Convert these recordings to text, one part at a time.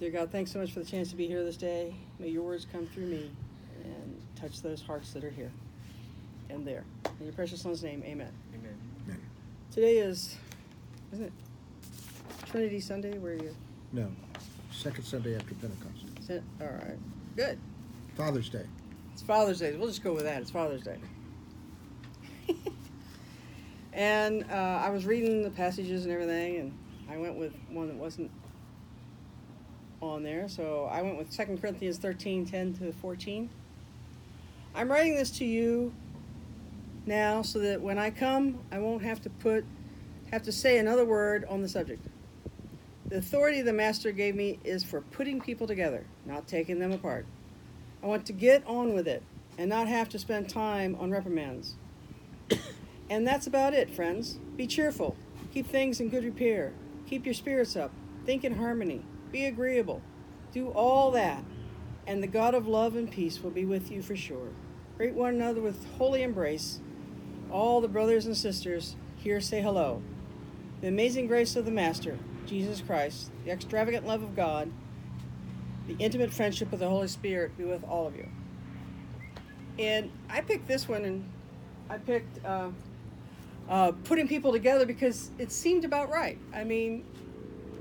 Dear God, thanks so much for the chance to be here this day. May your words come through me and touch those hearts that are here and there. In your precious son's name, amen. Amen. Amen. Today is, isn't it Trinity Sunday where are you, No, second Sunday after Pentecost. sent- all right, good. Father's Day. It's Father's Day. We'll just go with that. It's Father's Day. and uh, I was reading the passages and everything, and I went with one that wasn't on there. So I went with 2 Corinthians 13 10 to 14. I'm writing this to you now so that when I come, I won't have to put, have to say another word on the subject. The authority the Master gave me is for putting people together, not taking them apart. I want to get on with it and not have to spend time on reprimands. and that's about it, friends. Be cheerful. Keep things in good repair. Keep your spirits up. Think in harmony. Be agreeable. Do all that. And the God of love and peace will be with you for sure. Greet one another with holy embrace. All the brothers and sisters here say hello. The amazing grace of the Master, Jesus Christ, the extravagant love of God, the intimate friendship of the Holy Spirit be with all of you. And I picked this one, and I picked uh, uh, putting people together because it seemed about right. I mean,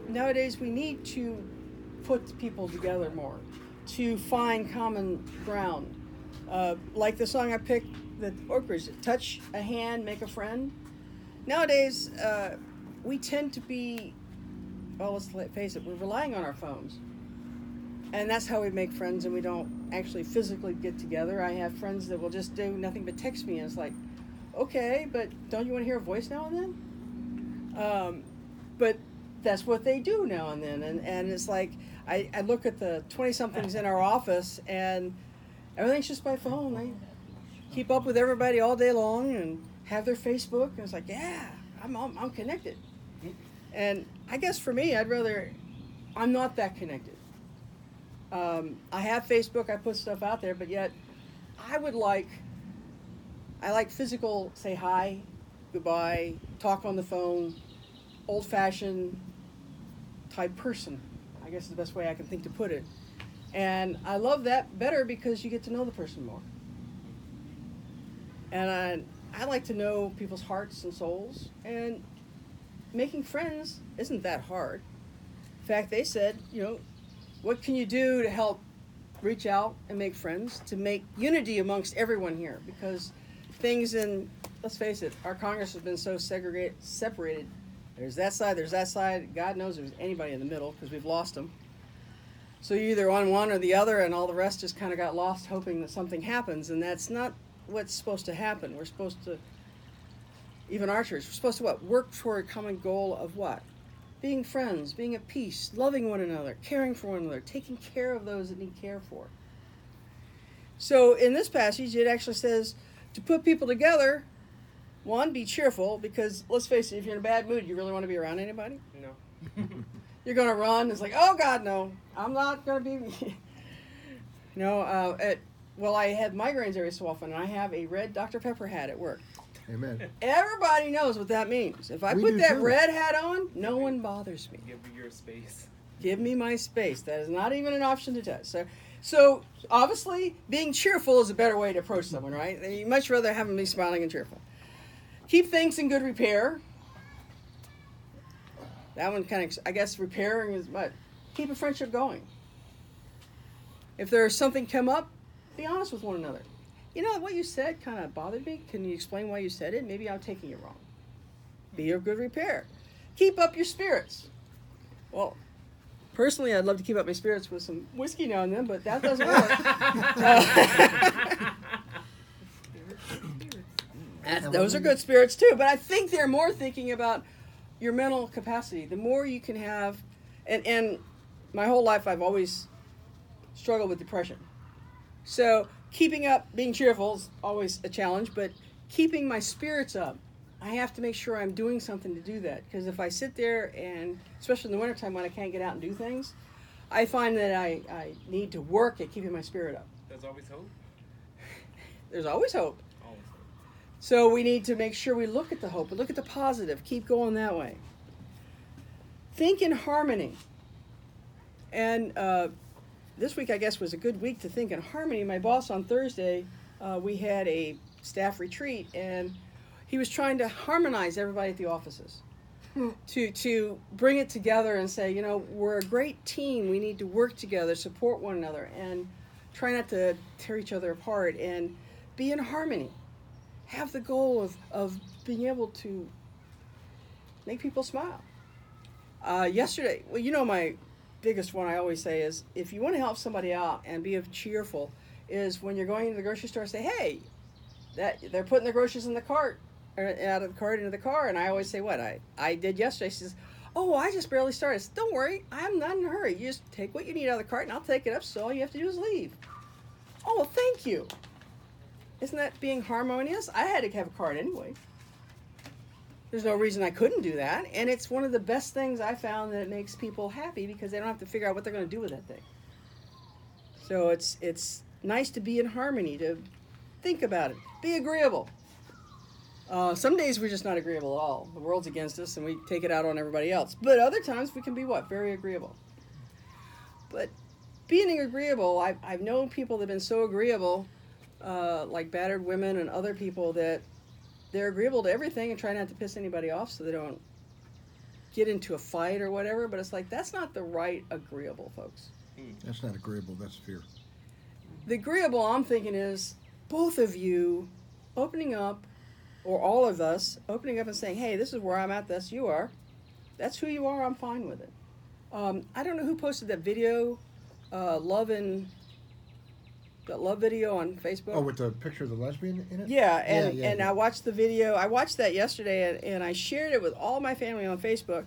nowadays we need to put people together more, to find common ground. Uh, like the song I picked, the Ridge, touch a hand, make a friend. Nowadays, uh, we tend to be, well, let's face it, we're relying on our phones and that's how we make friends and we don't actually physically get together i have friends that will just do nothing but text me and it's like okay but don't you want to hear a voice now and then um, but that's what they do now and then and, and it's like I, I look at the 20 somethings in our office and everything's just by phone they keep up with everybody all day long and have their facebook and it's like yeah i'm, I'm, I'm connected and i guess for me i'd rather i'm not that connected um, I have Facebook. I put stuff out there, but yet I would like. I like physical. Say hi, goodbye, talk on the phone, old-fashioned type person. I guess is the best way I can think to put it. And I love that better because you get to know the person more. And I, I like to know people's hearts and souls. And making friends isn't that hard. In fact, they said, you know, what can you do to help reach out and make friends to make unity amongst everyone here because things in let's face it our congress has been so segregated separated there's that side there's that side. God knows there's anybody in the middle because we've lost them so you're either on one or the other and all the rest just kind of got lost hoping that something happens and that's not what's supposed to happen. We're supposed to even our church we're supposed to what? Work toward a common goal of what? Being friends, being at peace, loving one another, caring for one another, taking care of those that need care for. So in this passage, it actually says to put people together, one, be cheerful, because let's face it, if you're in a bad mood, you really want to be around anybody? No. You're going to run. It's like, oh, God, no, I'm not going to be. you know, uh, at, well, I have migraines every so often, and I have a red Dr. Pepper hat at work. Amen. Everybody knows what that means. If I We put that too. red hat on, no one bothers me. Give me your space. Give me my space. That is not even an option to test. So, so obviously, being cheerful is a better way to approach someone, right? You much rather have them be smiling and cheerful. Keep things in good repair. That one kind of, I guess, repairing is what keep a friendship going. If there's something come up, be honest with one another. You know what you said kind of bothered me. Can you explain why you said it? Maybe I'm taking it wrong. Be of good repair. Keep up your spirits. Well, personally, I'd love to keep up my spirits with some whiskey now and then, but that doesn't work. Uh, that's- those are good spirits too, but I think they're more thinking about your mental capacity. The more you can have, and and my whole life I've always struggled with depression. So keeping up, being cheerful is always a challenge, but keeping my spirits up, I have to make sure I'm doing something to do that. Because if I sit there and, especially in the wintertime when I can't get out and do things, I find that I, I need to work at keeping my spirit up. There's always hope. There's always hope. Always hope. So we need to make sure we look at the hope, but look at the positive, keep going that way. Think in harmony. And uh, this week, I guess, was a good week to think in harmony. My boss on Thursday, uh, we had a staff retreat, and he was trying to harmonize everybody at the offices to to bring it together and say, you know, we're a great team. We need to work together, support one another, and try not to tear each other apart and be in harmony. Have the goal of, of being able to make people smile. Uh, yesterday, well, you know, my biggest one I always say is if you want to help somebody out and be cheerful, is when you're going into the grocery store, say, hey, that they're putting their groceries in the cart or out of the cart into the car, and I always say, what I I did yesterday. She says, oh, I just barely started. Don't worry, I'm not in a hurry. You just take what you need out of the cart, and I'll take it up. So all you have to do is leave. Oh, well, thank you. Isn't that being harmonious? I had to have a card anyway. There's no reason I couldn't do that. And it's one of the best things I found that makes people happy because they don't have to figure out what they're going to do with that thing. So it's it's nice to be in harmony, to think about it, be agreeable. Uh, some days we're just not agreeable at all. The world's against us and we take it out on everybody else. But other times we can be what? Very agreeable. But being agreeable, I've, I've known people that have been so agreeable, uh, like battered women and other people, that they're agreeable to everything and try not to piss anybody off so they don't get into a fight or whatever. But it's like, that's not the right agreeable, folks. That's not agreeable, that's fear. The agreeable I'm thinking is both of you opening up, or all of us opening up and saying, hey, this is where I'm at, that's you are. That's who you are, I'm fine with it. Um, I don't know who posted that video, uh, love and that love video on Facebook. Oh, with the picture of the lesbian in it? Yeah, and Yeah, yeah, and yeah. I watched the video. I watched that yesterday, and, and I shared it with all my family on Facebook,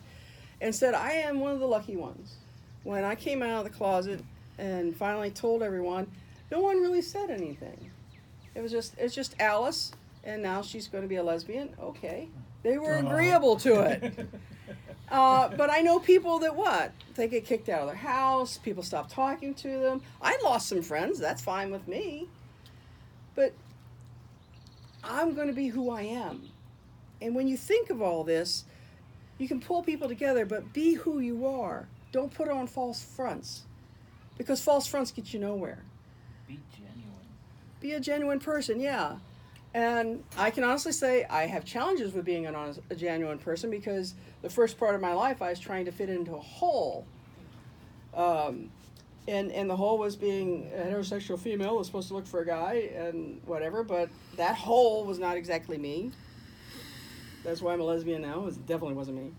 and said I am one of the lucky ones. When I came out of the closet and finally told everyone, no one really said anything. It was just it's just Alyce, and now she's going to be a lesbian. Okay, they were Aw. agreeable to it. Uh, but I know people that what? They get kicked out of their house, people stop talking to them. I lost some friends, that's fine with me. But I'm going to be who I am. And when you think of all this, you can pull people together, but be who you are. Don't put on false fronts. Because false fronts get you nowhere. Be genuine. Be a genuine person, yeah. And I can honestly say I have challenges with being an honest, a genuine person because the first part of my life I was trying to fit into a hole. Um, and, and the hole was being a heterosexual female was supposed to look for a guy and whatever, but that hole was not exactly me. That's why I'm a lesbian now. It definitely wasn't me.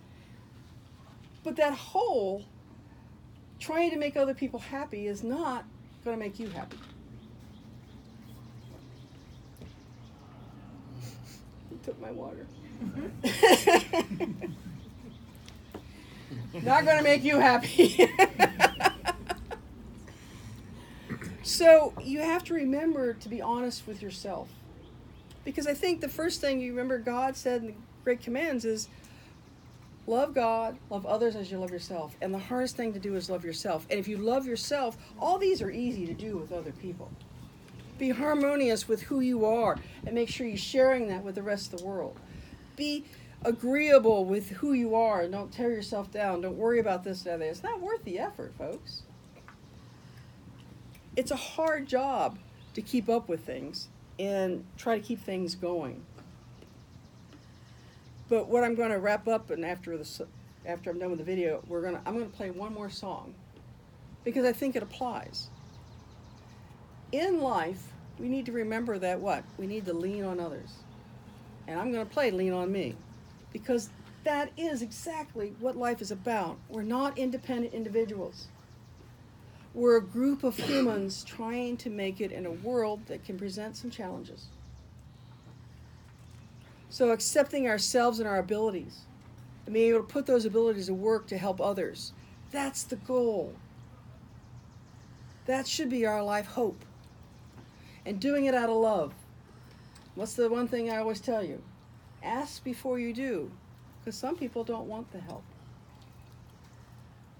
But that hole, trying to make other people happy, is not going to make you happy. Took my water. Mm-hmm. Not going to make you happy. so you have to remember to be honest with yourself. Because I think the first thing you remember God said in the Great Commands is love God, love others as you love yourself. And the hardest thing to do is love yourself. And if you love yourself, all these are easy to do with other people. Be harmonious with who you are and make sure you're sharing that with the rest of the world. Be agreeable with who you are and don't tear yourself down. Don't worry about this and that. It's not worth the effort, folks. It's a hard job to keep up with things and try to keep things going. But what I'm going to wrap up and after this after I'm done with the video, we're to I'm going to play one more song because I think it applies in life, we need to remember that what? We need to lean on others. And I'm going to play Lean on Me because that is exactly what life is about. We're not independent individuals. We're a group of humans trying to make it in a world that can present some challenges. So, accepting ourselves and our abilities and being able to put those abilities to work to help others that's the goal. That should be our life hope and doing it out of love. What's the one thing I always tell you? Ask before you do, because some people don't want the help.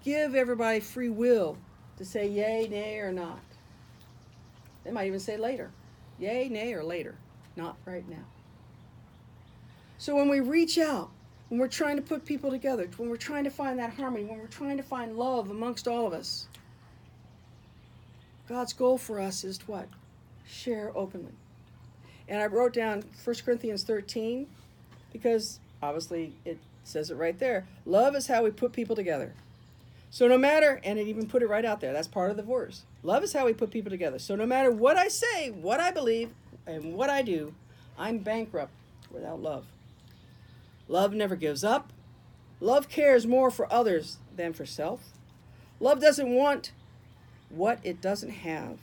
Give everybody free will to say yay, nay, or not. They might even say later. Yay, nay, or later. Not right now. So when we reach out, when we're trying to put people together, when we're trying to find that harmony, when we're trying to find love amongst all of us, God's goal for us is what? Share openly. And I wrote down 1 Corinthians 13 because obviously it says it right there. Love is how we put people together. So no matter, and it even put it right out there, that's part of the verse. Love is how we put people together. So no matter what I say, what I believe, and what I do, I'm bankrupt without love. Love never gives up. Love cares more for others than for self. Love doesn't want what it doesn't have.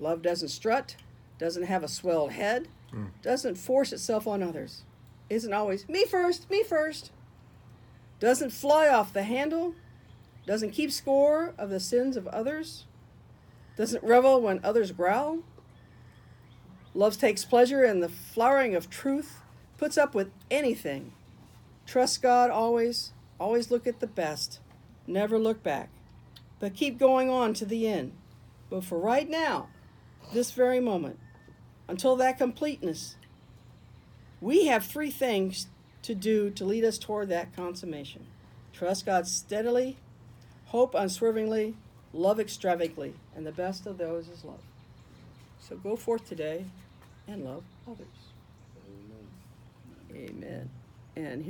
Love doesn't strut, doesn't have a swelled head, hmm. doesn't force itself on others. Isn't always me first, me first. Doesn't fly off the handle, doesn't keep score of the sins of others, doesn't revel when others growl. Love takes pleasure in the flowering of truth, puts up with anything. Trust God always, always look at the best, never look back, but keep going on to the end. But for right now, this very moment, until that completeness, we have three things to do to lead us toward that consummation trust God steadily, hope unswervingly, love extravagantly, and the best of those is love. So go forth today and love others. Amen. And here